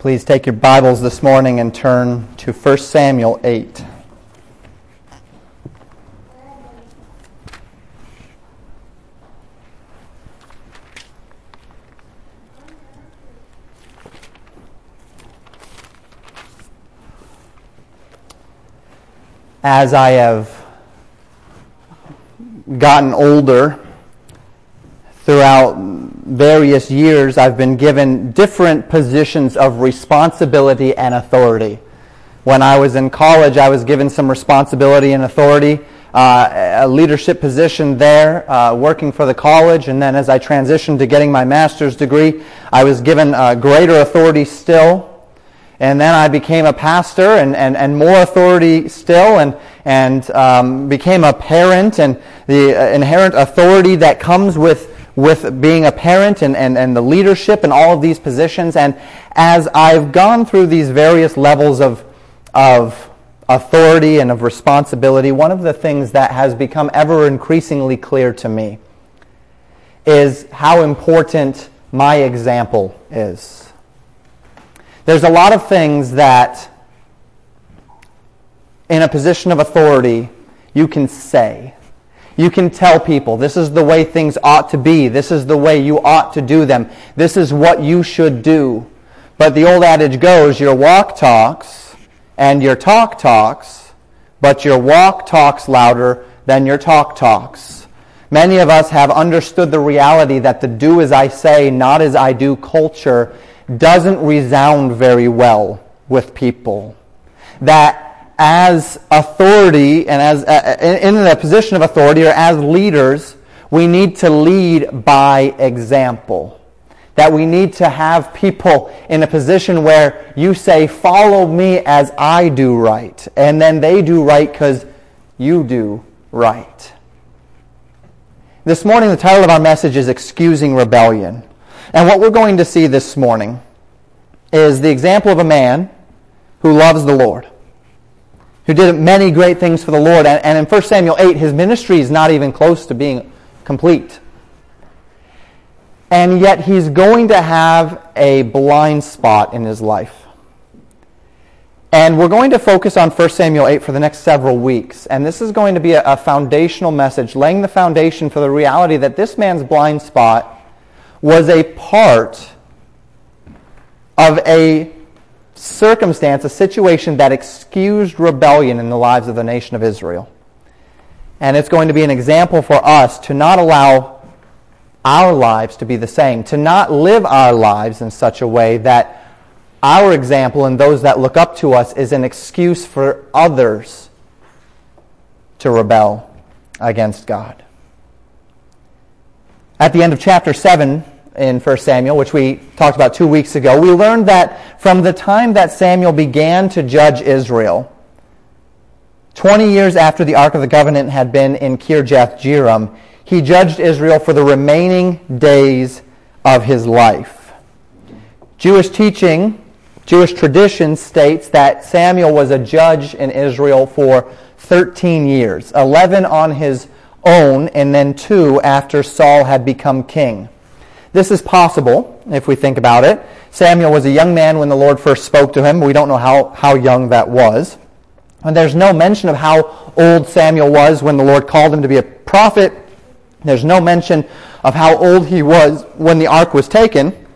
Please take your Bibles this morning and turn to 1 Samuel 8. As I have gotten older, throughout various years, I've been given different positions of responsibility and authority. When I was in college, I was given some responsibility and authority, uh, a leadership position there, uh, working for the college. And then as I transitioned to getting my master's degree, I was given uh, greater authority still. And then I became a pastor and, and, and more authority still and, and um, became a parent and the uh, inherent authority that comes with with being a parent and, and, and the leadership and all of these positions. And as I've gone through these various levels of, of authority and of responsibility, one of the things that has become ever increasingly clear to me is how important my example is. There's a lot of things that in a position of authority you can say you can tell people this is the way things ought to be. This is the way you ought to do them. This is what you should do. But the old adage goes, your walk talks and your talk talks, but your walk talks louder than your talk talks. Many of us have understood the reality that the do as I say, not as I do culture doesn't resound very well with people. That as authority and as uh, in a position of authority or as leaders, we need to lead by example. That we need to have people in a position where you say, follow me as I do right. And then they do right because you do right. This morning, the title of our message is Excusing Rebellion. And what we're going to see this morning is the example of a man who loves the Lord who did many great things for the Lord. And, and in 1 Samuel 8, his ministry is not even close to being complete. And yet he's going to have a blind spot in his life. And we're going to focus on 1 Samuel 8 for the next several weeks. And this is going to be a, a, foundational message, laying the foundation for the reality that this man's blind spot was a part of a circumstance, a situation that excused rebellion in the lives of the nation of Israel. And it's going to be an example for us to not allow our lives to be the same, to not live our lives in such a way that our example and those that look up to us is an excuse for others to rebel against God. At the end of chapter 7, in 1 Samuel, which we talked about two weeks ago, we learned that from the time that Samuel began to judge Israel, 20 years after the Ark of the Covenant had been in Kirjath Jearim, he judged Israel for the remaining days of his life. Jewish teaching, Jewish tradition states that Samuel was a judge in Israel for 13 years, 11 on his own, and then two after Saul had become king. This is possible if we think about it. Samuel was a young man when the Lord first spoke to him. We don't know how, how young that was. And there's no mention of how old Samuel was when the Lord called him to be a prophet. There's no mention of how old he was when the ark was taken.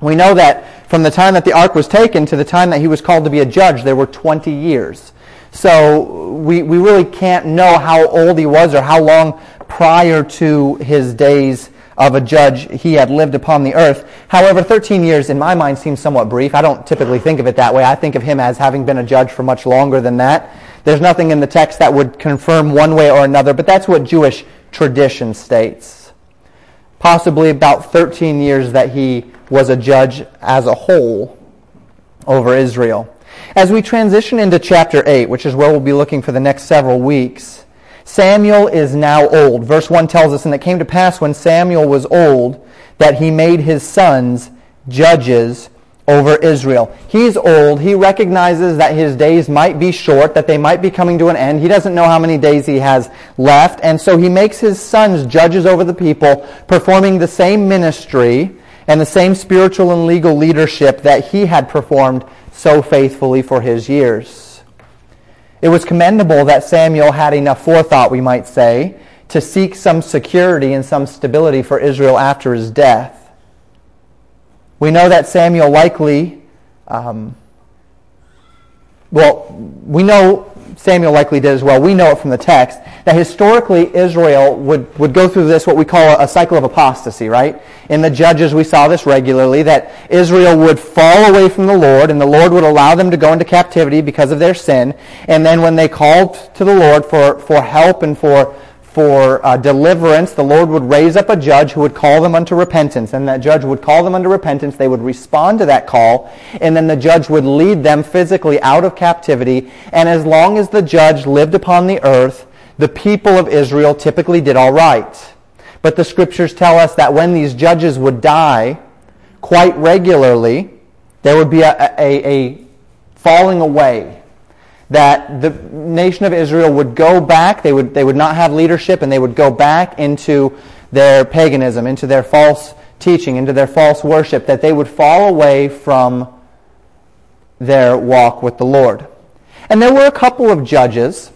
We know that from the time that the ark was taken to the time that he was called to be a judge, there were 20 years. So we, we really can't know how old he was or how long prior to his days of a judge he had lived upon the earth. However, 13 years in my mind seems somewhat brief. I don't typically think of it that way. I think of him as having been a judge for much longer than that. There's nothing in the text that would confirm one way or another, but that's what Jewish tradition states. Possibly about 13 years that he was a judge as a whole over Israel. As we transition into chapter 8, which is where we'll be looking for the next several weeks, Samuel is now old. Verse 1 tells us, And it came to pass when Samuel was old that he made his sons judges over Israel. He's old. He recognizes that his days might be short, that they might be coming to an end. He doesn't know how many days he has left. And so he makes his sons judges over the people, performing the same ministry and the same spiritual and legal leadership that he had performed so faithfully for his years. It was commendable that Samuel had enough forethought, we might say, to seek some security and some stability for Israel after his death. We know that Samuel likely, um, well, we know Samuel likely did as well. We know it from the text that historically Israel would, would go through this, what we call a, a cycle of apostasy, right? In the Judges, we saw this regularly, that Israel would fall away from the Lord, and the Lord would allow them to go into captivity because of their sin. And then when they called to the Lord for, for help and for for uh, deliverance, the Lord would raise up a judge who would call them unto repentance. And that judge would call them unto repentance. They would respond to that call. And then the judge would lead them physically out of captivity. And as long as the judge lived upon the earth, the people of Israel typically did all right. But the scriptures tell us that when these judges would die, quite regularly, there would be a, a, a falling away that the nation of Israel would go back, they would, they would not have leadership, and they would go back into their paganism, into their false teaching, into their false worship, that they would fall away from their walk with the Lord. And there were a couple of judges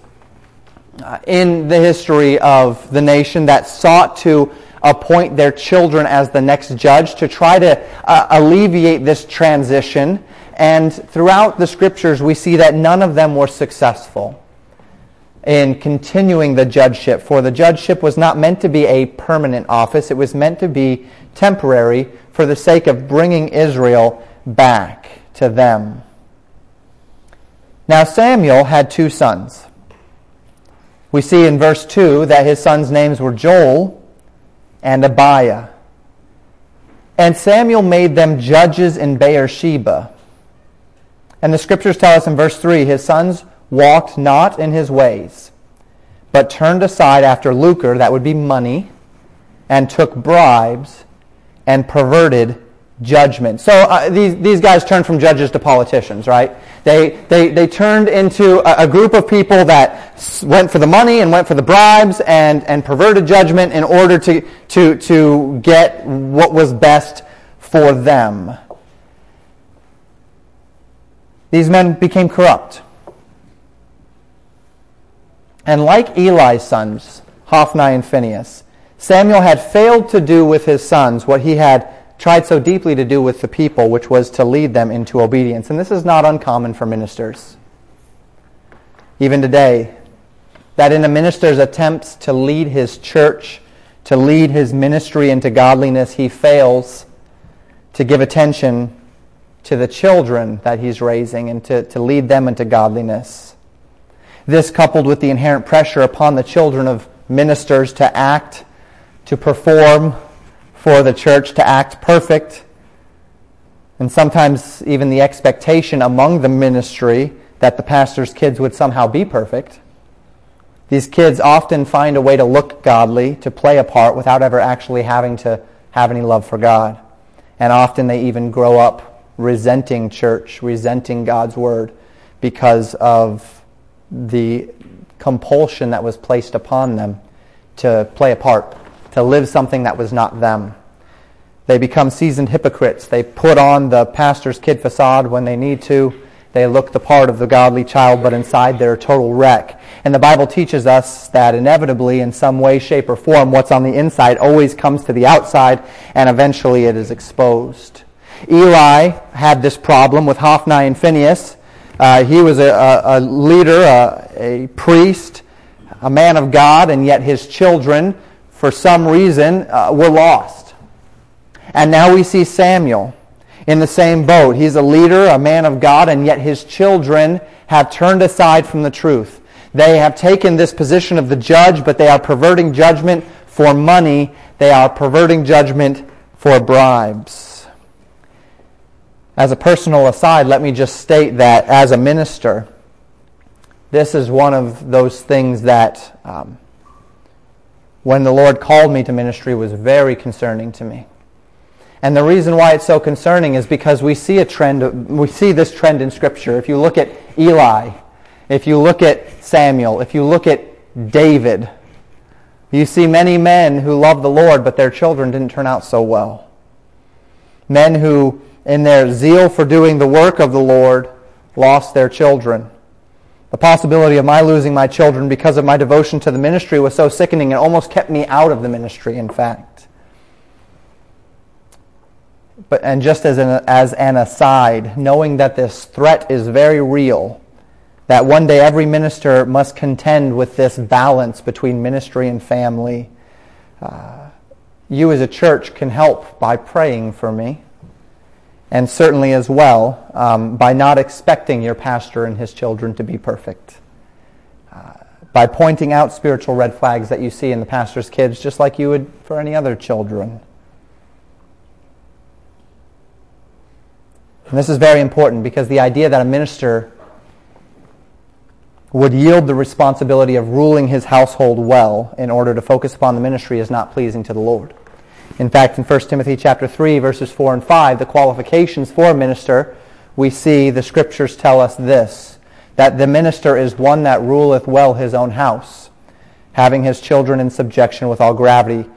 uh, in the history of the nation that sought to appoint their children as the next judge to try to uh, alleviate this transition and throughout the scriptures, we see that none of them were successful in continuing the judgeship. For the judgeship was not meant to be a permanent office, it was meant to be temporary for the sake of bringing Israel back to them. Now, Samuel had two sons. We see in verse 2 that his sons' names were Joel and Abiah. And Samuel made them judges in Beersheba and the scriptures tell us in verse 3 his sons walked not in his ways, but turned aside after lucre, that would be money, and took bribes and perverted judgment. So uh, these, these guys turned from judges to politicians, right? They, they, they turned into a, a, group of people that went for the money and went for the bribes and, and perverted judgment in order to, to, to get what was best for them. These men became corrupt. And like Eli's sons, Hophni and Phinehas, Samuel had failed to do with his sons what he had tried so deeply to do with the people, which was to lead them into obedience. And this is not uncommon for ministers. Even today, that in a minister's attempts to lead his church, to lead his ministry into godliness, he fails to give attention to the children that he's raising and to, to lead them into godliness. This, coupled with the inherent pressure upon the children of ministers to act, to perform for the church, to act perfect, and sometimes even the expectation among the ministry that the pastor's kids would somehow be perfect. These kids often find a way to look godly, to play a part without ever actually having to have any love for God. And often they even grow up resenting church, resenting God's word because of the compulsion that was placed upon them to play a part, to live something that was not them. They become seasoned hypocrites. They put on the pastor's kid facade when they need to. They look the part of the godly child, but inside they're a total wreck. And the Bible teaches us that inevitably, in some way, shape, or form, what's on the inside always comes to the outside, and eventually it is exposed. Eli had this problem with Hophni and Phinehas. Uh, he was a, a, a leader, a, a, priest, a man of God, and yet his children, for some reason, uh, were lost. And now we see Samuel in the same boat. He's a leader, a man of God, and yet his children have turned aside from the truth. They have taken this position of the judge, but they are perverting judgment for money. They are perverting judgment for bribes. As a personal aside, let me just state that as a minister, this is one of those things that, um, when the Lord called me to ministry, was very concerning to me. And the reason why it's so concerning is because we see a trend, we see this trend in Scripture. If you look at Eli, if you look at Samuel, if you look at David, you see many men who love the Lord, but their children didn't turn out so well. Men who, in their zeal for doing the work of the Lord, lost their children. The possibility of my losing my children because of my devotion to the ministry was so sickening, it almost kept me out of the ministry, in fact. But, and just as an, as an aside, knowing that this threat is very real, that one day every minister must contend with this balance between ministry and family, uh, you as a church can help by praying for me, and certainly as well um, by not expecting your pastor and his children to be perfect. Uh, by pointing out spiritual red flags that you see in the pastor's kids, just like you would for any other children. And this is very important because the idea that a minister would yield the responsibility of ruling his household well in order to focus upon the ministry is not pleasing to the Lord. In fact, in 1 Timothy chapter 3 verses 4 and 5, the qualifications for a minister, we see the scriptures tell us this, that the minister is one that ruleth well his own house, having his children in subjection with all gravity.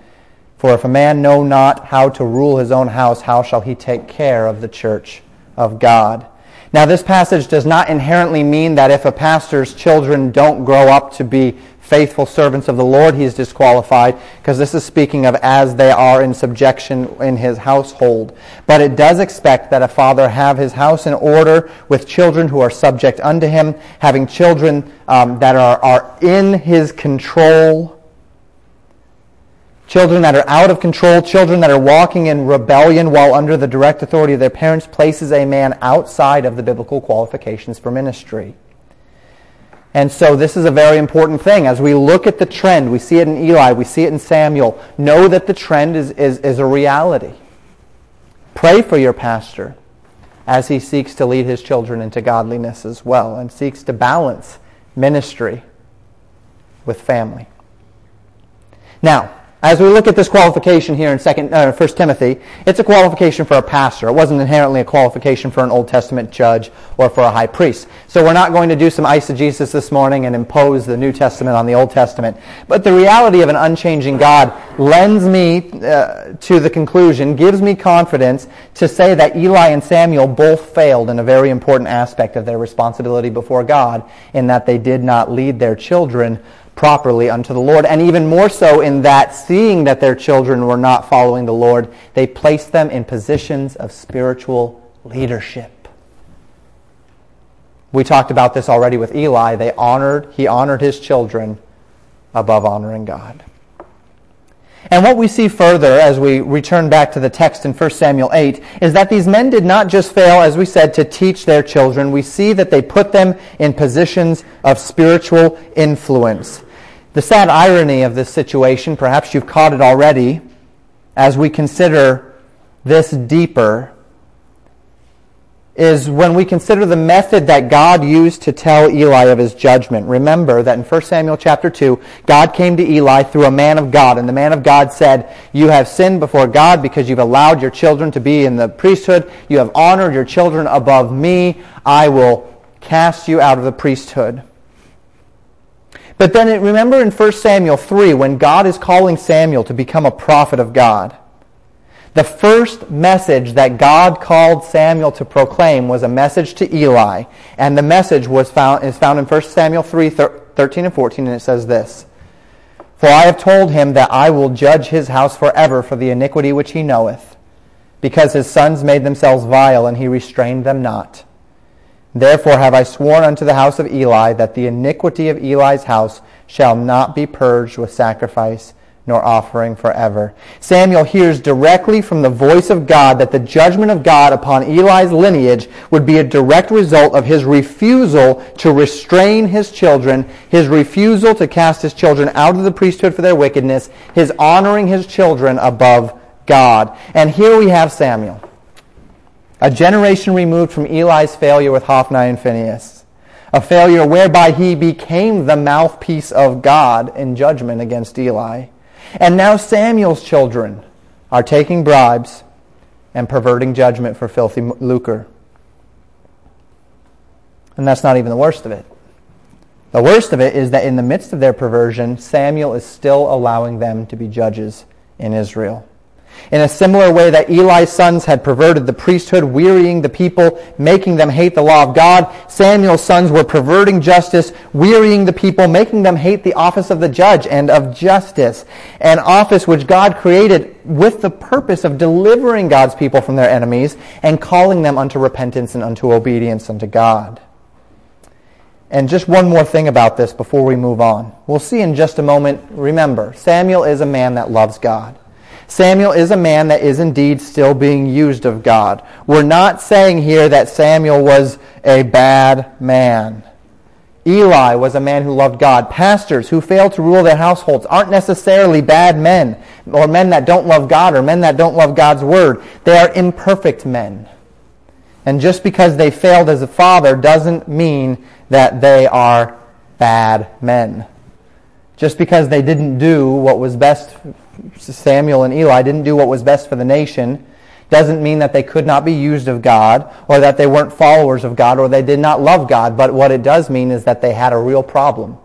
For if a man know not how to rule his own house, how shall he take care of the church of God? Now, this passage does not inherently mean that if a pastor's children don't grow up to be faithful servants of the Lord, he is disqualified, because this is speaking of as they are in subjection in his household. But it does expect that a father have his house in order with children who are subject unto him, having children um, that are, are in his control Children that are out of control, children that are walking in rebellion while under the direct authority of their parents, places a man outside of the biblical qualifications for ministry. And so this is a very important thing. As we look at the trend, we see it in Eli, we see it in Samuel, know that the trend is, is, is a reality. Pray for your pastor as he seeks to lead his children into godliness as well and seeks to balance ministry with family. Now, as we look at this qualification here in second, uh, 1 Timothy, it's a qualification for a pastor. It wasn't inherently a qualification for an Old Testament judge or for a high priest. So we're not going to do some eisegesis this morning and impose the New Testament on the Old Testament. But the reality of an unchanging God lends me uh, to the conclusion, gives me confidence to say that Eli and Samuel both failed in a very important aspect of their responsibility before God in that they did not lead their children properly unto the Lord. And even more so in that, seeing that their children were not following the Lord, they placed them in positions of spiritual leadership. We talked about this already with Eli. They honored, he honored his children above honoring God. And what we see further as we return back to the text in 1 Samuel 8 is that these men did not just fail, as we said, to teach their children. We see that they put them in positions of spiritual influence. The sad irony of this situation, perhaps you've caught it already, as we consider this deeper, is when we consider the method that God used to tell Eli of his judgment. Remember that in 1 Samuel chapter 2, God came to Eli through a man of God, and the man of God said, You have sinned before God because you've allowed your children to be in the priesthood. You have honored your children above me. I will cast you out of the priesthood. But then remember in 1 Samuel 3 when God is calling Samuel to become a prophet of God. The first message that God called Samuel to proclaim was a message to Eli, and the message was found, is found in 1 Samuel 3, 13 and 14, and it says this, For I have told him that I will judge his house forever for the iniquity which he knoweth, because his sons made themselves vile, and he restrained them not. Therefore have I sworn unto the house of Eli that the iniquity of Eli's house shall not be purged with sacrifice nor offering forever. Samuel hears directly from the voice of God that the judgment of God upon Eli's lineage would be a direct result of his refusal to restrain his children, his refusal to cast his children out of the priesthood for their wickedness, his honoring his children above God. And here we have Samuel a generation removed from Eli's failure with Hophni and Phinehas, a failure whereby he became the mouthpiece of God in judgment against Eli. And now Samuel's children are taking bribes and perverting judgment for filthy lucre. And that's not even the worst of it. The worst of it is that in the midst of their perversion, Samuel is still allowing them to be judges in Israel. In a similar way that Eli's sons had perverted the priesthood, wearying the people, making them hate the law of God, Samuel's sons were perverting justice, wearying the people, making them hate the office of the judge and of justice, an office which God created with the purpose of delivering God's people from their enemies and calling them unto repentance and unto obedience unto God. And just one more thing about this before we move on. We'll see in just a moment. Remember, Samuel is a man that loves God. Samuel is a man that is indeed still being used of God. We're not saying here that Samuel was a bad man. Eli was a man who loved God. Pastors who fail to rule their households aren't necessarily bad men or men that don't love God or men that don't love God's word. They are imperfect men. And just because they failed as a father doesn't mean that they are bad men. Just because they didn't do what was best, Samuel and Eli didn't do what was best for the nation, doesn't mean that they could not be used of God, or that they weren't followers of God, or they did not love God. But what it does mean is that they had a real problem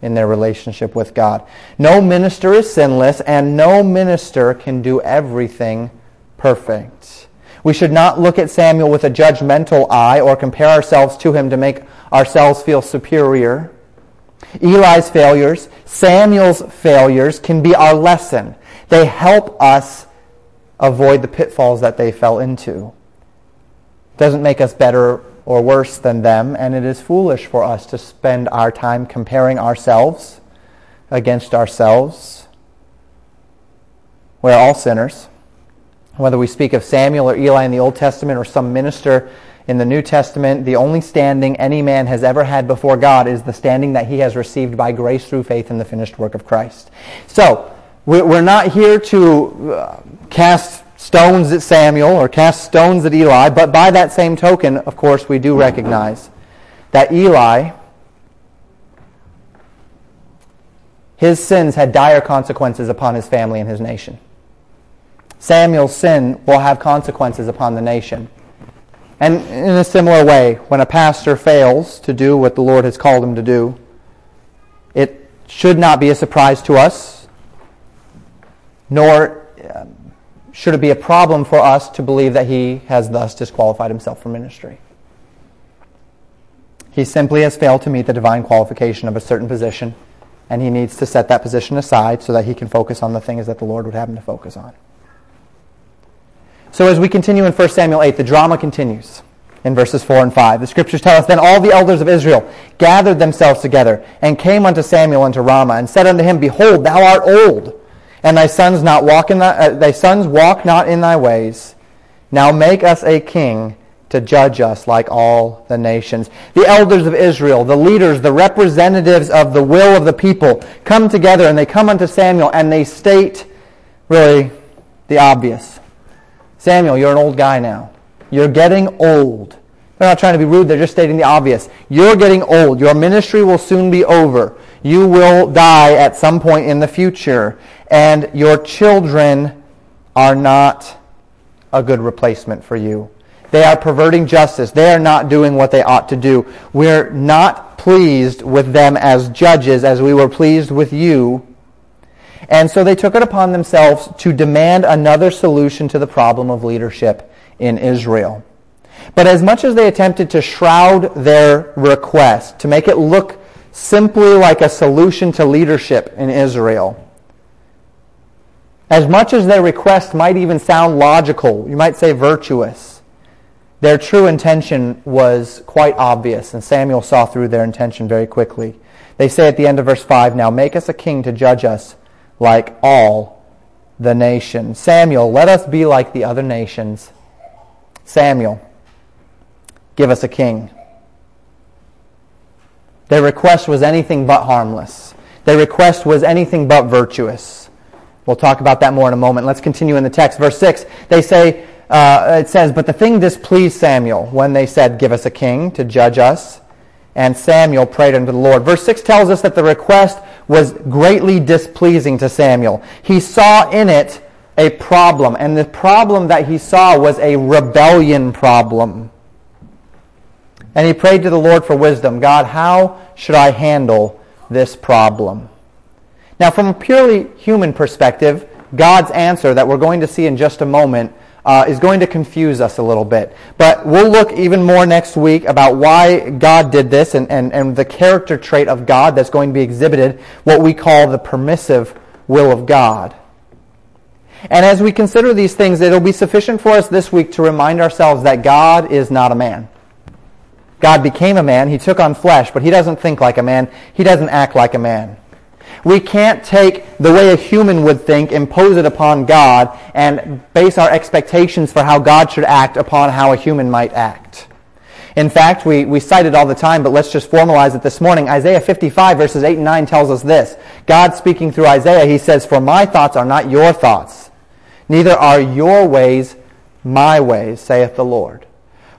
in their relationship with God. No minister is sinless, and no minister can do everything perfect. We should not look at Samuel with a judgmental eye or compare ourselves to him to make ourselves feel superior. Eli's failures, Samuel's failures can be our lesson. They help us avoid the pitfalls that they fell into. It doesn't make us better or worse than them, and it is foolish for us to spend our time comparing ourselves against ourselves. We're all sinners. Whether we speak of Samuel or Eli in the Old Testament or some minister in the New Testament, the only standing any man has ever had before God is the standing that he has received by grace through faith in the finished work of Christ. So, we're not here to uh, cast stones at Samuel or cast stones at Eli, but by that same token, of course, we do recognize that Eli, his sins had dire consequences upon his family and his nation. Samuel's sin will have consequences upon the nation. And in a similar way, when a pastor fails to do what the Lord has called him to do, it should not be a surprise to us, nor um, should it be a problem for us to believe that he has thus disqualified himself from ministry. He simply has failed to meet the divine qualification of a certain position, and he needs to set that position aside so that he can focus on the things that the Lord would have him to focus on. So as we continue in 1 Samuel 8, the drama continues in verses 4 and 5. The scriptures tell us, Then all the elders of Israel gathered themselves together and came unto Samuel unto Ramah and said unto him, Behold, thou art old, and thy sons not walk in thy, uh, thy sons walk not in thy ways. Now make us a king to judge us like all the nations. The elders of Israel, the leaders, the representatives of the will of the people come together and they come unto Samuel and they state really the obvious. Samuel, you're an old guy now. You're getting old. They're not trying to be rude, they're just stating the obvious. You're getting old. Your ministry will soon be over. You will die at some point in the future. And your children are not a good replacement for you. They are perverting justice. They are not doing what they ought to do. We're not pleased with them as judges as we were pleased with you and so they took it upon themselves to demand another solution to the problem of leadership in Israel. But as much as they attempted to shroud their request, to make it look simply like a solution to leadership in Israel, as much as their request might even sound logical, you might say virtuous, their true intention was quite obvious, and Samuel saw through their intention very quickly. They say at the end of verse 5, Now make us a king to judge us like all the nations. Samuel, let us be like the other nations. Samuel, give us a king. Their request was anything but harmless. Their request was anything but virtuous. We'll talk about that more in a moment. Let's continue in the text. Verse 6, they say, uh, it says, But the thing displeased Samuel when they said, Give us a king to judge us. And Samuel prayed unto the Lord. Verse 6 tells us that the request was greatly displeasing to Samuel. He saw in it a problem, and the problem that he saw was a rebellion problem. And he prayed to the Lord for wisdom. God, how should I handle this problem? Now, from a purely human perspective, God's answer that we're going to see in just a moment uh, is going to confuse us a little bit. But we'll look even more next week about why God did this and, and, and the character trait of God that's going to be exhibited, what we call the permissive will of God. And as we consider these things, it'll be sufficient for us this week to remind ourselves that God is not a man. God became a man. He took on flesh, but he doesn't think like a man. He doesn't act like a man. We can't take the way a human would think, impose it upon God, and base our expectations for how God should act upon how a human might act. In fact, we, we cite it all the time, but let's just formalize it this morning. Isaiah 55 verses 8 and 9 tells us this. God speaking through Isaiah, he says, For my thoughts are not your thoughts, neither are your ways my ways, saith the Lord.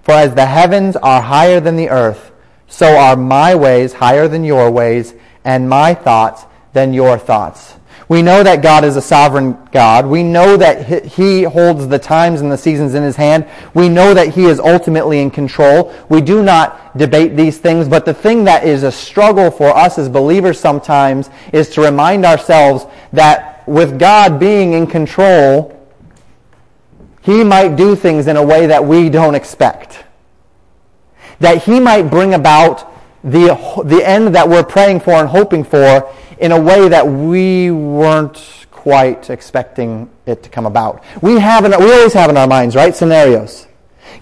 For as the heavens are higher than the earth, so are my ways higher than your ways, and my thoughts than your thoughts. We know that God is a sovereign God. We know that He holds the times and the seasons in His hand. We know that He is ultimately in control. We do not debate these things, but the thing that is a struggle for us as believers sometimes is to remind ourselves that with God being in control, He might do things in a way that we don't expect. That He might bring about the, the end that we're praying for and hoping for in a way that we weren't quite expecting it to come about. We have in, we always have in our minds, right? Scenarios.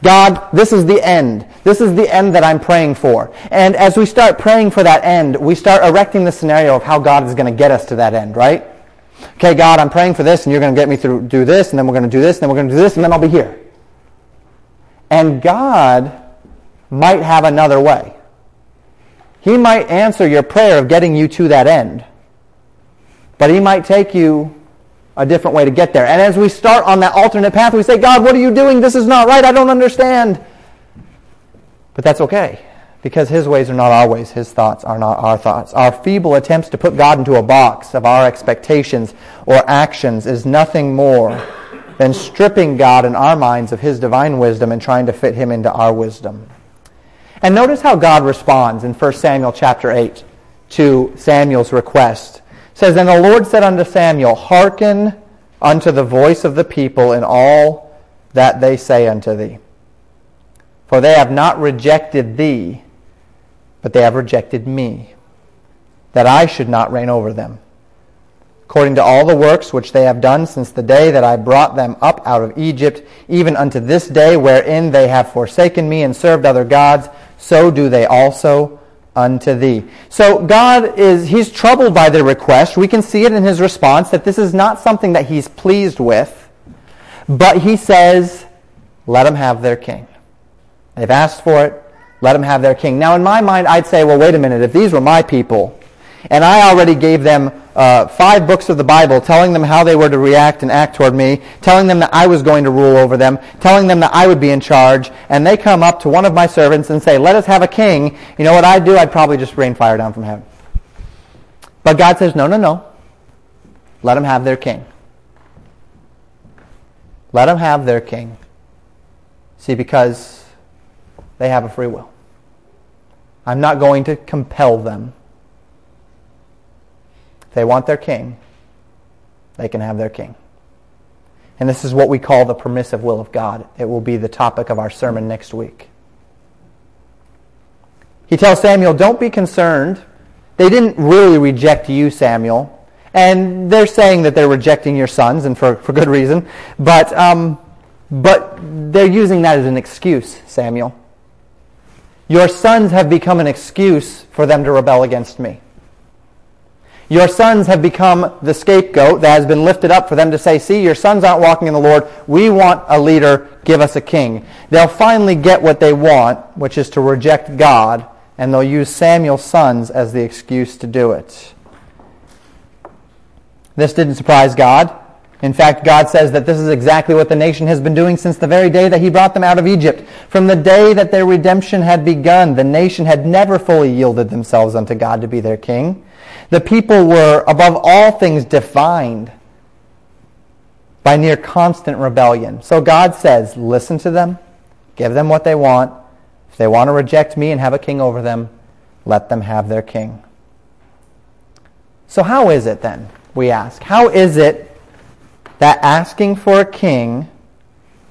God, this is the end. This is the end that I'm praying for. And as we start praying for that end, we start erecting the scenario of how God is going to get us to that end, right? Okay, God, I'm praying for this, and you're going to get me through do this, and then we're going to do this, and then we're going to do this, and then I'll be here. And God might have another way. He might answer your prayer of getting you to that end. But he might take you a different way to get there. And as we start on that alternate path, we say, God, what are you doing? This is not right. I don't understand. But that's okay because his ways are not our ways. His thoughts are not our thoughts. Our feeble attempts to put God into a box of our expectations or actions is nothing more than stripping God in our minds of his divine wisdom and trying to fit him into our wisdom. And notice how God responds in 1 Samuel chapter 8 to Samuel's request. It says, And the Lord said unto Samuel, Hearken unto the voice of the people in all that they say unto thee. For they have not rejected thee, but they have rejected me, that I should not reign over them. According to all the works which they have done since the day that I brought them up out of Egypt, even unto this day wherein they have forsaken me and served other gods, so do they also unto thee. So God is, he's troubled by their request. We can see it in his response that this is not something that he's pleased with, but he says, let them have their king. They've asked for it. Let them have their king. Now, in my mind, I'd say, well, wait a minute. If these were my people, and I already gave them uh, five books of the Bible telling them how they were to react and act toward me, telling them that I was going to rule over them, telling them that I would be in charge, and they come up to one of my servants and say, let us have a king. You know what I'd do? I'd probably just rain fire down from heaven. But God says, no, no, no. Let them have their king. Let them have their king. See, because they have a free will. I'm not going to compel them they want their king, they can have their king. And this is what we call the permissive will of God. It will be the topic of our sermon next week. He tells Samuel, Don't be concerned. They didn't really reject you, Samuel. And they're saying that they're rejecting your sons, and for, for good reason. But, um, but they're using that as an excuse, Samuel. Your sons have become an excuse for them to rebel against me. Your sons have become the scapegoat that has been lifted up for them to say, see, your sons aren't walking in the Lord. We want a leader. Give us a king. They'll finally get what they want, which is to reject God, and they'll use Samuel's sons as the excuse to do it. This didn't surprise God. In fact, God says that this is exactly what the nation has been doing since the very day that he brought them out of Egypt. From the day that their redemption had begun, the nation had never fully yielded themselves unto God to be their king. The people were, above all things, defined by near constant rebellion. So God says, listen to them, give them what they want. If they want to reject me and have a king over them, let them have their king. So, how is it then, we ask? How is it that asking for a king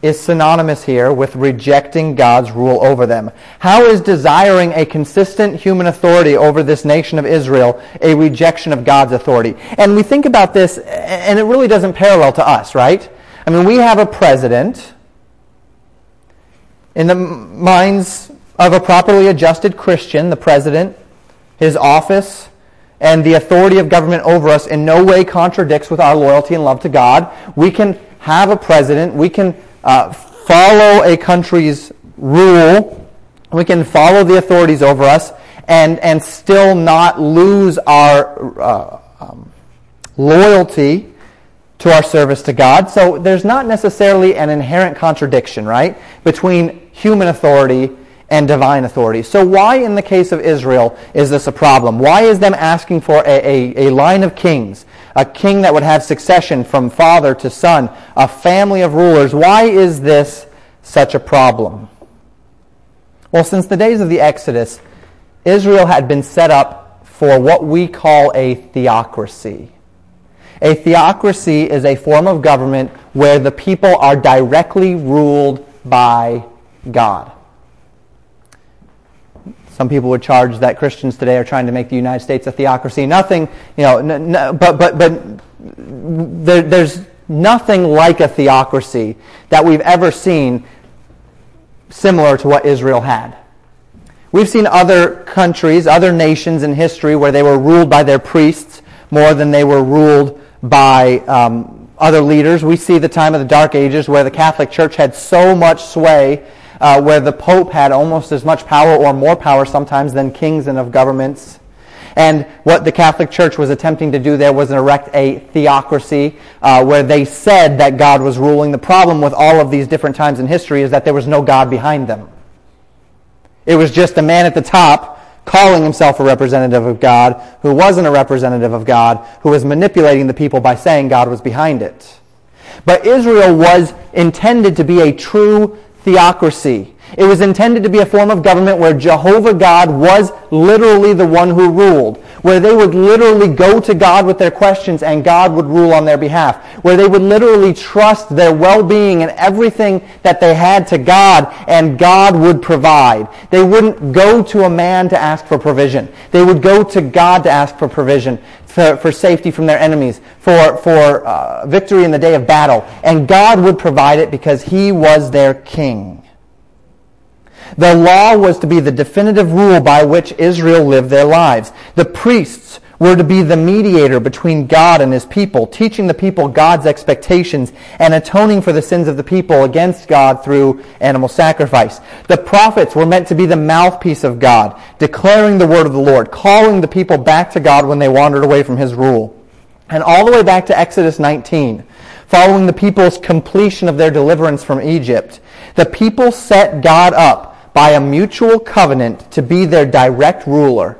is synonymous here with rejecting God's rule over them. How is desiring a consistent human authority over this nation of Israel a rejection of God's authority? And we think about this, and it really doesn't parallel to us, right? I mean, we have a president in the minds of a properly adjusted Christian, the president, his office, and the authority of government over us in no way contradicts with our loyalty and love to God. We can have a president. We can uh, follow a country's rule. We can follow the authorities over us and, and still not lose our uh, um, loyalty to our service to God. So there's not necessarily an inherent contradiction, right, between human authority and divine authority. So why in the case of Israel is this a problem? Why is them asking for a, a, a, line of kings, a king that would have succession from father to son, a family of rulers? Why is this such a problem? Well, since the days of the Exodus, Israel had been set up for what we call a theocracy. A theocracy is a form of government where the people are directly ruled by God. Some people would charge that Christians today are trying to make the United States a theocracy. Nothing, you know, n- n- but, but, but there, there's nothing like a theocracy that we've ever seen similar to what Israel had. We've seen other countries, other nations in history where they were ruled by their priests more than they were ruled by um, other leaders. We see the time of the Dark Ages where the Catholic Church had so much sway uh, where the Pope had almost as much power or more power sometimes than kings and of governments. And what the Catholic Church was attempting to do there was erect a theocracy uh, where they said that God was ruling. The problem with all of these different times in history is that there was no God behind them. It was just a man at the top calling himself a representative of God who wasn't a representative of God, who was manipulating the people by saying God was behind it. But Israel was intended to be a true theocracy. It was intended to be a form of government where Jehovah God was literally the one who ruled, where they would literally go to God with their questions and God would rule on their behalf, where they would literally trust their well-being and everything that they had to God and God would provide. They wouldn't go to a man to ask for provision. They would go to God to ask for provision, for, for safety from their enemies, for, for uh, victory in the day of battle. And God would provide it because he was their king. The law was to be the definitive rule by which Israel lived their lives. The priests were to be the mediator between God and his people, teaching the people God's expectations and atoning for the sins of the people against God through animal sacrifice. The prophets were meant to be the mouthpiece of God, declaring the word of the Lord, calling the people back to God when they wandered away from his rule. And all the way back to Exodus 19, following the people's completion of their deliverance from Egypt, the people set God up by a mutual covenant to be their direct ruler,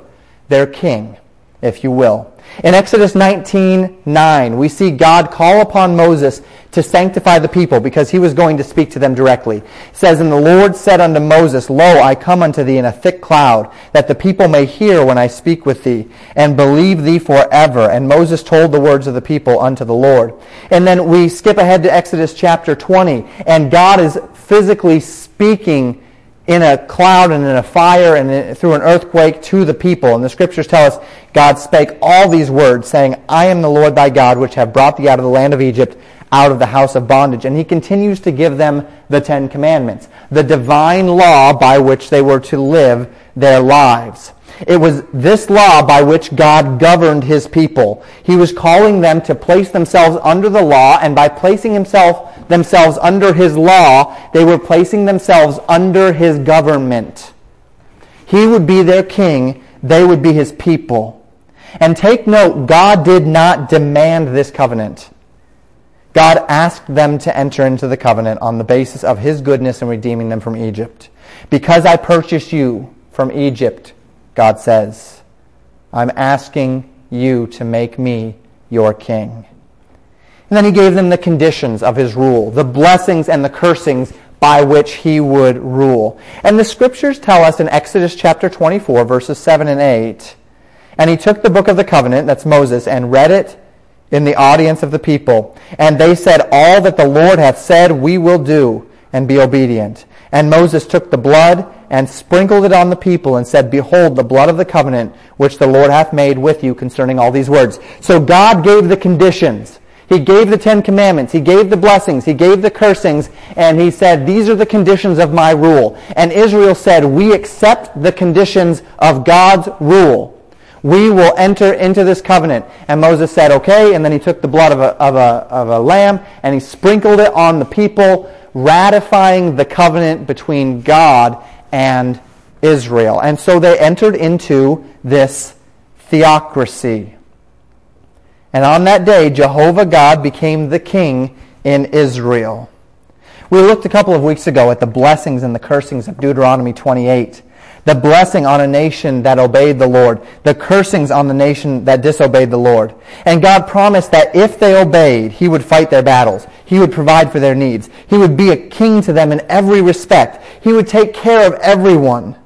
their king, if you will. In Exodus 19:9, we see God call upon Moses to sanctify the people because he was going to speak to them directly. It says, And the Lord said unto Moses, Lo, I come unto thee in a thick cloud, that the people may hear when I speak with thee, and believe thee forever. And Moses told the words of the people unto the Lord. And then we skip ahead to Exodus chapter 20, and God is physically speaking in a cloud and in a fire and through an earthquake to the people. And the scriptures tell us God spake all these words, saying, I am the Lord thy God, which have brought thee out of the land of Egypt, out of the house of bondage. And he continues to give them the Ten Commandments, the divine law by which they were to live their lives. It was this law by which God governed his people. He was calling them to place themselves under the law, and by placing himself, themselves under his law, they were placing themselves under his government. He would be their king, they would be his people. And take note, God did not demand this covenant. God asked them to enter into the covenant on the basis of his goodness in redeeming them from Egypt. Because I purchased you from Egypt, God says, I'm asking you to make me your king. And then he gave them the conditions of his rule, the blessings and the cursings by which he would rule. And the scriptures tell us in Exodus chapter 24, verses 7 and 8, and he took the book of the covenant, that's Moses, and read it in the audience of the people. And they said, All that the Lord hath said we will do, and be obedient. And Moses took the blood and sprinkled it on the people and said, Behold, the blood of the covenant which the Lord hath made with you concerning all these words. So God gave the conditions. He gave the Ten Commandments. He gave the blessings. He gave the cursings. And he said, these are the conditions of my rule. And Israel said, we accept the conditions of God's rule. We will enter into this covenant. And Moses said, okay. And then he took the blood of a, of a, of a lamb and he sprinkled it on the people, ratifying the covenant between God and Israel. And so they entered into this theocracy. And on that day, Jehovah God became the king in Israel. We looked a couple of weeks ago at the blessings and the cursings of Deuteronomy 28. The blessing on a nation that obeyed the Lord. The cursings on the nation that disobeyed the Lord. And God promised that if they obeyed, He would fight their battles. He would provide for their needs. He would be a king to them in every respect. He would take care of everyone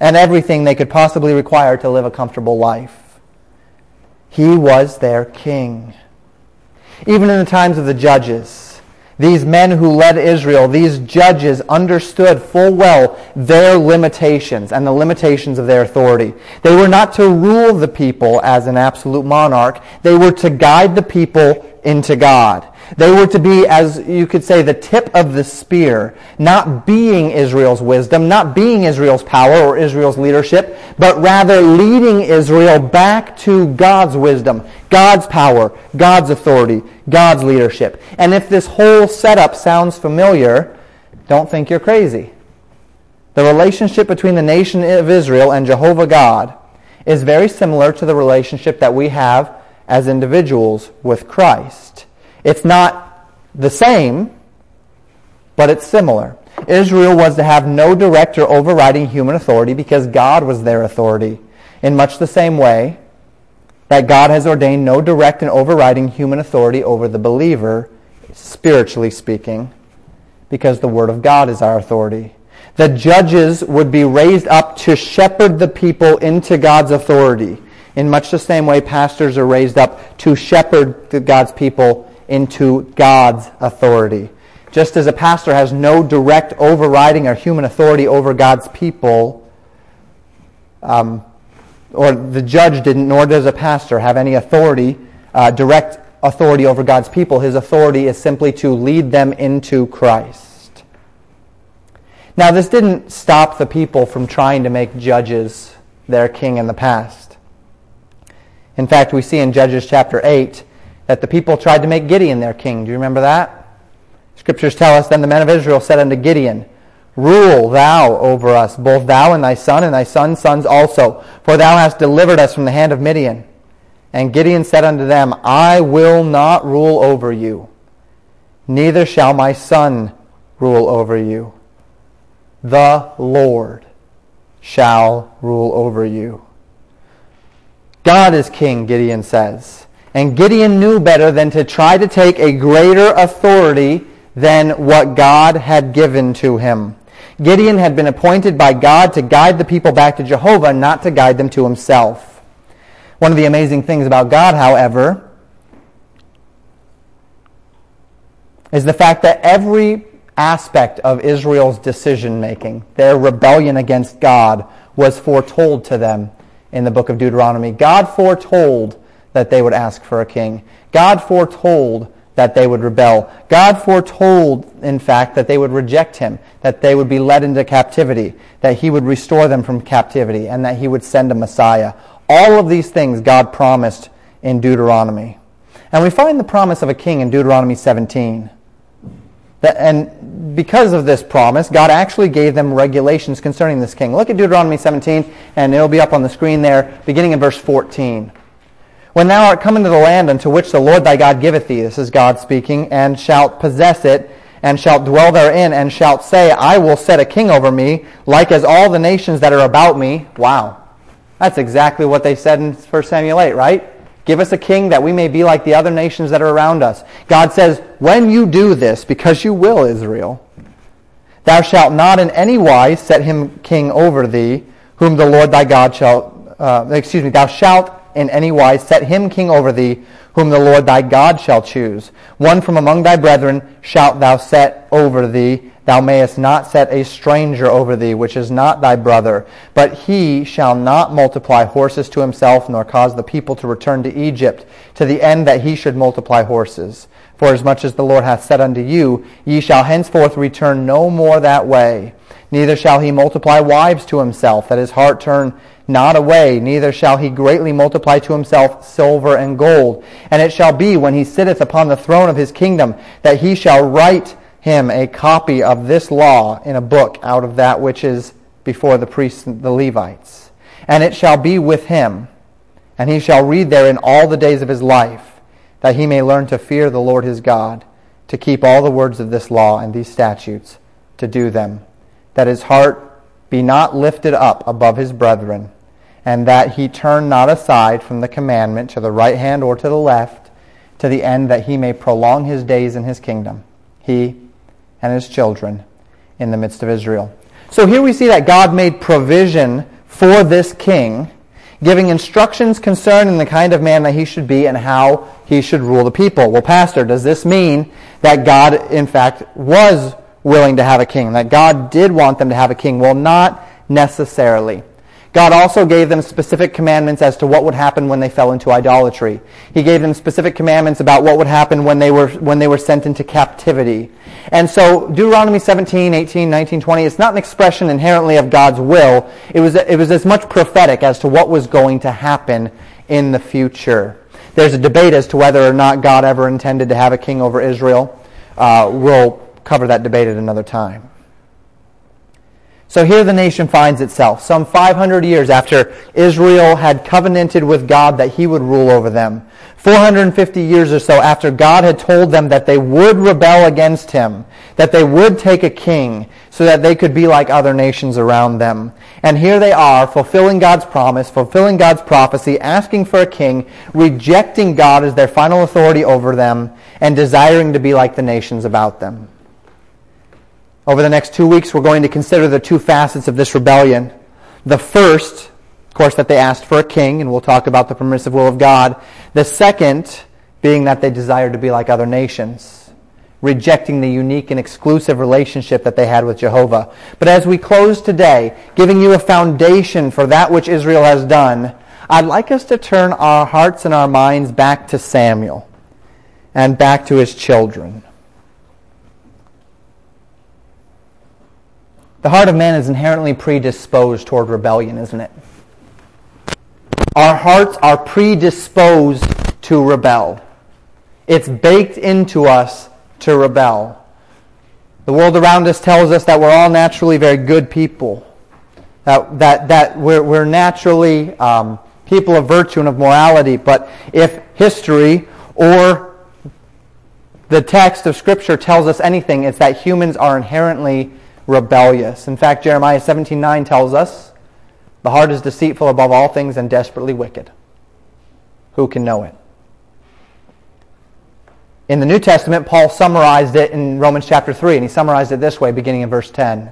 and everything they could possibly require to live a comfortable life. He was their king. Even in the times of the judges, these men who led Israel, these judges understood full well their limitations and the limitations of their authority. They were not to rule the people as an absolute monarch. They were to guide the people into God. They were to be, as you could say, the tip of the spear, not being Israel's wisdom, not being Israel's power or Israel's leadership, but rather leading Israel back to God's wisdom, God's power, God's authority, God's leadership. And if this whole setup sounds familiar, don't think you're crazy. The relationship between the nation of Israel and Jehovah God is very similar to the relationship that we have as individuals with Christ. It's not the same, but it's similar. Israel was to have no direct or overriding human authority because God was their authority. In much the same way that God has ordained no direct and overriding human authority over the believer, spiritually speaking, because the Word of God is our authority. The judges would be raised up to shepherd the people into God's authority. In much the same way, pastors are raised up to shepherd God's people into God's authority. Just as a pastor has no direct overriding or human authority over God's people, um, or the judge didn't, nor does a pastor have any authority, uh, direct authority over God's people. His authority is simply to lead them into Christ. Now, this didn't stop the people from trying to make judges their king in the past. In fact, we see in Judges chapter 8 that the people tried to make Gideon their king. Do you remember that? Scriptures tell us, Then the men of Israel said unto Gideon, Rule thou over us, both thou and thy son, and thy son's sons also, for thou hast delivered us from the hand of Midian. And Gideon said unto them, I will not rule over you, neither shall my son rule over you. The Lord shall rule over you. God is king, Gideon says. And Gideon knew better than to try to take a greater authority than what God had given to him. Gideon had been appointed by God to guide the people back to Jehovah, not to guide them to himself. One of the amazing things about God, however, is the fact that every aspect of Israel's decision making, their rebellion against God, was foretold to them in the book of Deuteronomy. God foretold that they would ask for a king. God foretold that they would rebel. God foretold, in fact, that they would reject him, that they would be led into captivity, that he would restore them from captivity, and that he would send a Messiah. All of these things God promised in Deuteronomy. And we find the promise of a king in Deuteronomy 17. That, and because of this promise, God actually gave them regulations concerning this king. Look at Deuteronomy 17, and it'll be up on the screen there, beginning in verse 14. When thou art come into the land unto which the Lord thy God giveth thee, this is God speaking, and shalt possess it, and shalt dwell therein, and shalt say, I will set a king over me, like as all the nations that are about me. Wow. That's exactly what they said in 1 Samuel 8, right? Give us a king that we may be like the other nations that are around us. God says, when you do this, because you will, Israel, thou shalt not in any wise set him king over thee, whom the Lord thy God shall, uh, excuse me, thou shalt in any wise set him king over thee, whom the Lord thy God shall choose. One from among thy brethren shalt thou set over thee. Thou mayest not set a stranger over thee, which is not thy brother. But he shall not multiply horses to himself, nor cause the people to return to Egypt, to the end that he should multiply horses. For as much as the Lord hath said unto you, ye shall henceforth return no more that way. Neither shall he multiply wives to himself, that his heart turn not away, neither shall he greatly multiply to himself silver and gold. And it shall be, when he sitteth upon the throne of his kingdom, that he shall write him a copy of this law in a book out of that which is before the priests the Levites. And it shall be with him, and he shall read therein all the days of his life, that he may learn to fear the Lord his God, to keep all the words of this law and these statutes, to do them that his heart be not lifted up above his brethren, and that he turn not aside from the commandment to the right hand or to the left, to the end that he may prolong his days in his kingdom, he and his children in the midst of Israel. So here we see that God made provision for this king, giving instructions concerning the kind of man that he should be and how he should rule the people. Well, Pastor, does this mean that God, in fact, was willing to have a king, that God did want them to have a king. Well, not necessarily. God also gave them specific commandments as to what would happen when they fell into idolatry. He gave them specific commandments about what would happen when they were, when they were sent into captivity. And so Deuteronomy 17, 18, 19, 20, it's not an expression inherently of God's will. It was, it was as much prophetic as to what was going to happen in the future. There's a debate as to whether or not God ever intended to have a king over Israel. Uh, we'll cover that debate at another time. So here the nation finds itself, some 500 years after Israel had covenanted with God that he would rule over them. 450 years or so after God had told them that they would rebel against him, that they would take a king so that they could be like other nations around them. And here they are, fulfilling God's promise, fulfilling God's prophecy, asking for a king, rejecting God as their final authority over them, and desiring to be like the nations about them. Over the next two weeks, we're going to consider the two facets of this rebellion. The first, of course, that they asked for a king, and we'll talk about the permissive will of God. The second being that they desired to be like other nations, rejecting the unique and exclusive relationship that they had with Jehovah. But as we close today, giving you a foundation for that which Israel has done, I'd like us to turn our hearts and our minds back to Samuel and back to his children. The heart of man is inherently predisposed toward rebellion, isn't it? Our hearts are predisposed to rebel. It's baked into us to rebel. The world around us tells us that we're all naturally very good people, that, that, that we're, we're naturally um, people of virtue and of morality. But if history or the text of Scripture tells us anything, it's that humans are inherently rebellious. In fact, Jeremiah 17:9 tells us, "The heart is deceitful above all things and desperately wicked. Who can know it?" In the New Testament, Paul summarized it in Romans chapter 3, and he summarized it this way, beginning in verse 10.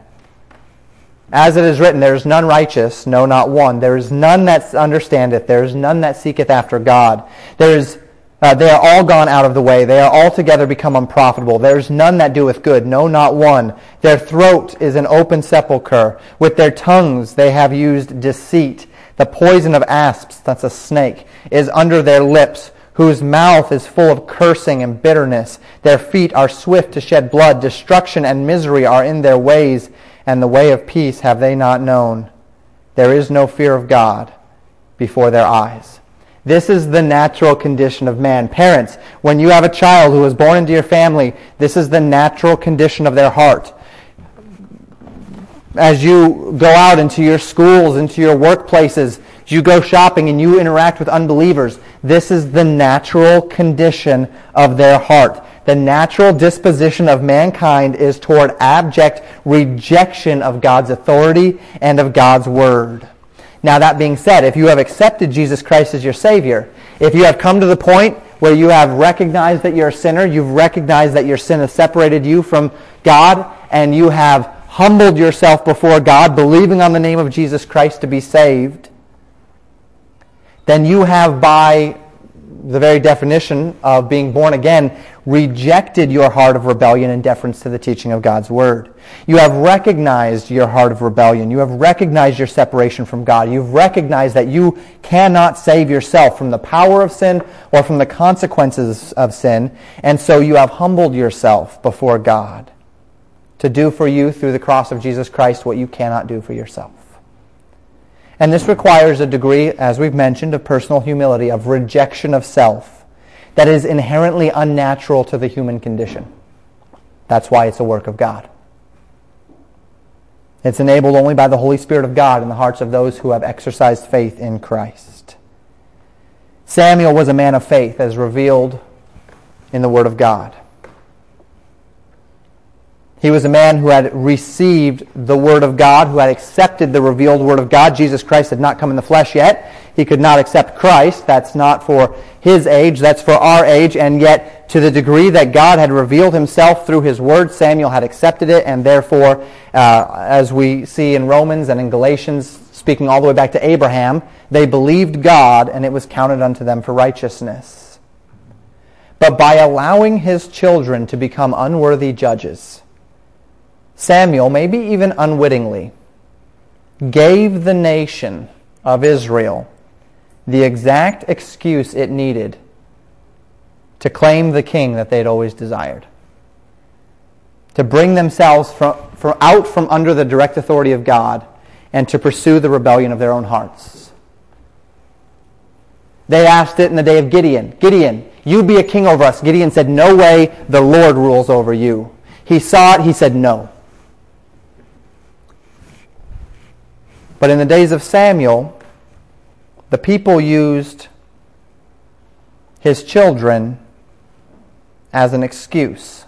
As it is written, there is none righteous, no, not one. There is none that understandeth. There is none that seeketh after God. There is uh, they are all gone out of the way. They are altogether become unprofitable. There is none that doeth good, no, not one. Their throat is an open sepulchre. With their tongues they have used deceit. The poison of asps, that's a snake, is under their lips, whose mouth is full of cursing and bitterness. Their feet are swift to shed blood. Destruction and misery are in their ways, and the way of peace have they not known. There is no fear of God before their eyes. This is the natural condition of man. Parents, when you have a child who is born into your family, this is the natural condition of their heart. As you go out into your schools, into your workplaces, you go shopping and you interact with unbelievers, this is the natural condition of their heart. The natural disposition of mankind is toward abject rejection of God's authority and of God's word. Now, that being said, if you have accepted Jesus Christ as your Savior, if you have come to the point where you have recognized that you're a sinner, you've recognized that your sin has separated you from God, and you have humbled yourself before God, believing on the name of Jesus Christ to be saved, then you have by the very definition of being born again, rejected your heart of rebellion in deference to the teaching of God's Word. You have recognized your heart of rebellion. You have recognized your separation from God. You've recognized that you cannot save yourself from the power of sin or from the consequences of sin. And so you have humbled yourself before God to do for you through the cross of Jesus Christ what you cannot do for yourself. And this requires a degree, as we've mentioned, of personal humility, of rejection of self, that is inherently unnatural to the human condition. That's why it's a work of God. It's enabled only by the Holy Spirit of God in the hearts of those who have exercised faith in Christ. Samuel was a man of faith as revealed in the Word of God. He was a man who had received the Word of God, who had accepted the revealed Word of God. Jesus Christ had not come in the flesh yet. He could not accept Christ. That's not for his age, that's for our age. And yet, to the degree that God had revealed himself through his Word, Samuel had accepted it. And therefore, uh, as we see in Romans and in Galatians, speaking all the way back to Abraham, they believed God and it was counted unto them for righteousness. But by allowing his children to become unworthy judges, Samuel, maybe even unwittingly, gave the nation of Israel the exact excuse it needed to claim the king that they'd always desired. To bring themselves from, from out from under the direct authority of God and to pursue the rebellion of their own hearts. They asked it in the day of Gideon. Gideon, you be a king over us. Gideon said, No way, the Lord rules over you. He saw it, he said, No. But in the days of Samuel, the people used his children as an excuse.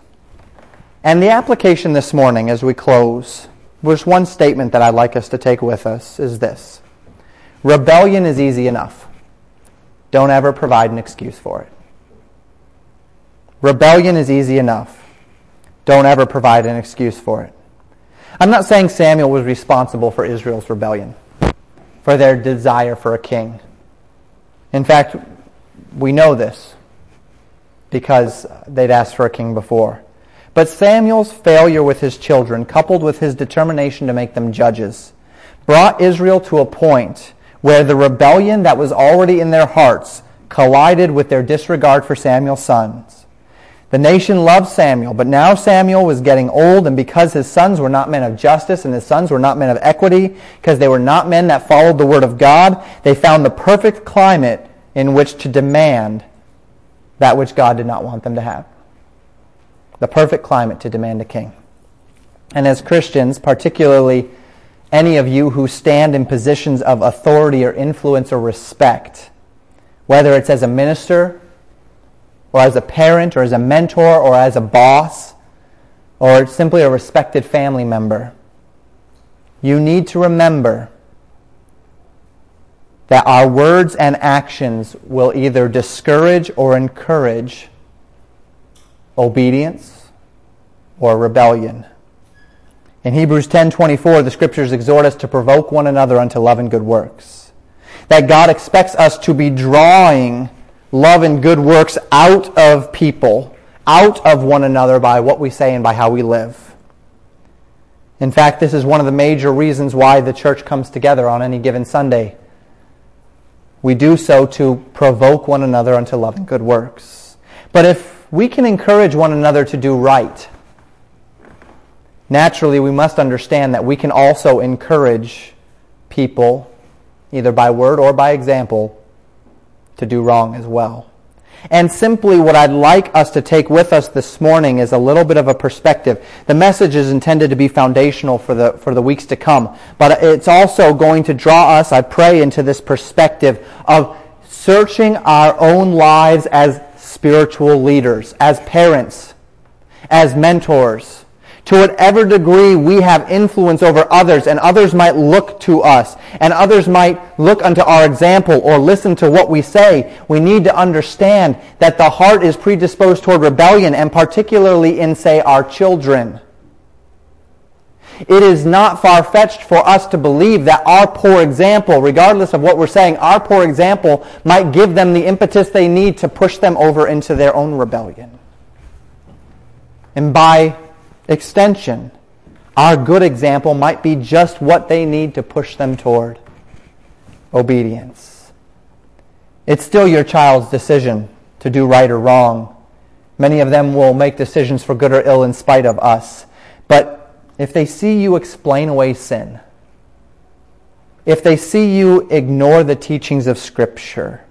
And the application this morning as we close, there's one statement that I'd like us to take with us is this. Rebellion is easy enough. Don't ever provide an excuse for it. Rebellion is easy enough. Don't ever provide an excuse for it. I'm not saying Samuel was responsible for Israel's rebellion, for their desire for a king. In fact, we know this because they'd asked for a king before. But Samuel's failure with his children, coupled with his determination to make them judges, brought Israel to a point where the rebellion that was already in their hearts collided with their disregard for Samuel's sons. The nation loved Samuel, but now Samuel was getting old, and because his sons were not men of justice and his sons were not men of equity, because they were not men that followed the word of God, they found the perfect climate in which to demand that which God did not want them to have. The perfect climate to demand a king. And as Christians, particularly any of you who stand in positions of authority or influence or respect, whether it's as a minister or as a parent or as a mentor or as a boss or simply a respected family member, you need to remember that our words and actions will either discourage or encourage obedience or rebellion. In Hebrews 10:24 the scriptures exhort us to provoke one another unto love and good works. That God expects us to be drawing love and good works out of people, out of one another by what we say and by how we live. In fact, this is one of the major reasons why the church comes together on any given Sunday. We do so to provoke one another unto love and good works. But if we can encourage one another to do right, naturally we must understand that we can also encourage people, either by word or by example, to do wrong as well. And simply what I'd like us to take with us this morning is a little bit of a perspective. The message is intended to be foundational for the, for the weeks to come, but it's also going to draw us, I pray, into this perspective of searching our own lives as spiritual leaders, as parents, as mentors, to whatever degree we have influence over others, and others might look to us, and others might look unto our example or listen to what we say, we need to understand that the heart is predisposed toward rebellion, and particularly in, say, our children. it is not far-fetched for us to believe that our poor example, regardless of what we're saying, our poor example might give them the impetus they need to push them over into their own rebellion. And by extension, our good example might be just what they need to push them toward obedience. It's still your child's decision to do right or wrong. Many of them will make decisions for good or ill in spite of us. But if they see you explain away sin, if they see you ignore the teachings of Scripture,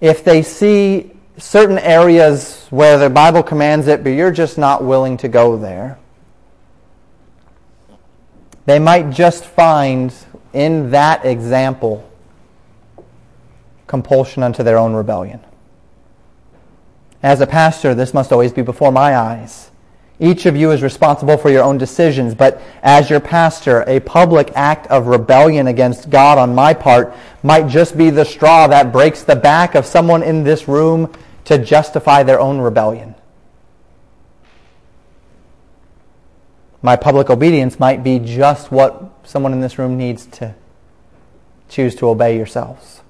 if they see certain areas where the Bible commands it, but you're just not willing to go there, they might just find in that example compulsion unto their own rebellion. As a pastor, this must always be before my eyes. Each of you is responsible for your own decisions, but as your pastor, a public act of rebellion against God on my part might just be the straw that breaks the back of someone in this room to justify their own rebellion. My public obedience might be just what someone in this room needs to choose to obey yourselves.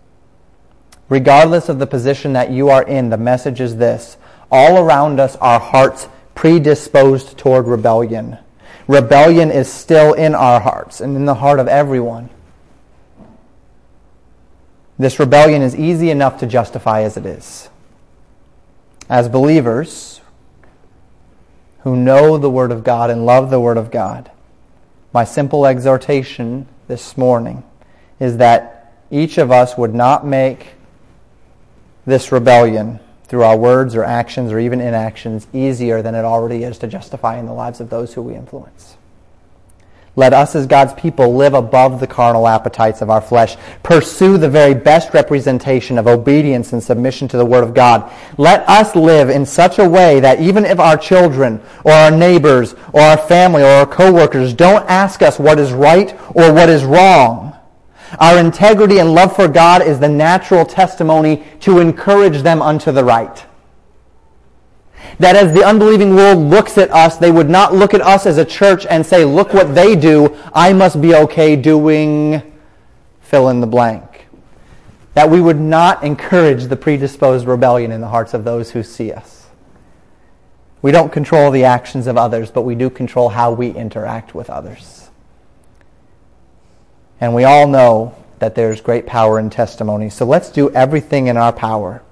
Regardless of the position that you are in, the message is this. All around us are hearts predisposed toward rebellion. Rebellion is still in our hearts and in the heart of everyone. This rebellion is easy enough to justify as it is. As believers who know the Word of God and love the Word of God, my simple exhortation this morning is that each of us would not make this rebellion through our words or actions or even inactions easier than it already is to justify in the lives of those who we influence. Let us as God's people live above the carnal appetites of our flesh. Pursue the very best representation of obedience and submission to the Word of God. Let us live in such a way that even if our children or our neighbors or our family or our coworkers don't ask us what is right or what is wrong, our integrity and love for God is the natural testimony to encourage them unto the right. That as the unbelieving world looks at us, they would not look at us as a church and say, look what they do, I must be okay doing fill in the blank. That we would not encourage the predisposed rebellion in the hearts of those who see us. We don't control the actions of others, but we do control how we interact with others. And we all know that there's great power in testimony. So let's do everything in our power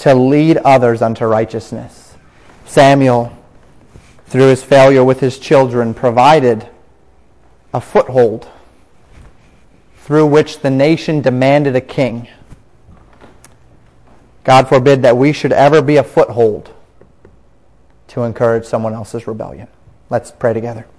to lead others unto righteousness. Samuel, through his failure with his children, provided a foothold through which the nation demanded a king. God forbid that we should ever be a foothold to encourage someone else's rebellion. Let's pray together.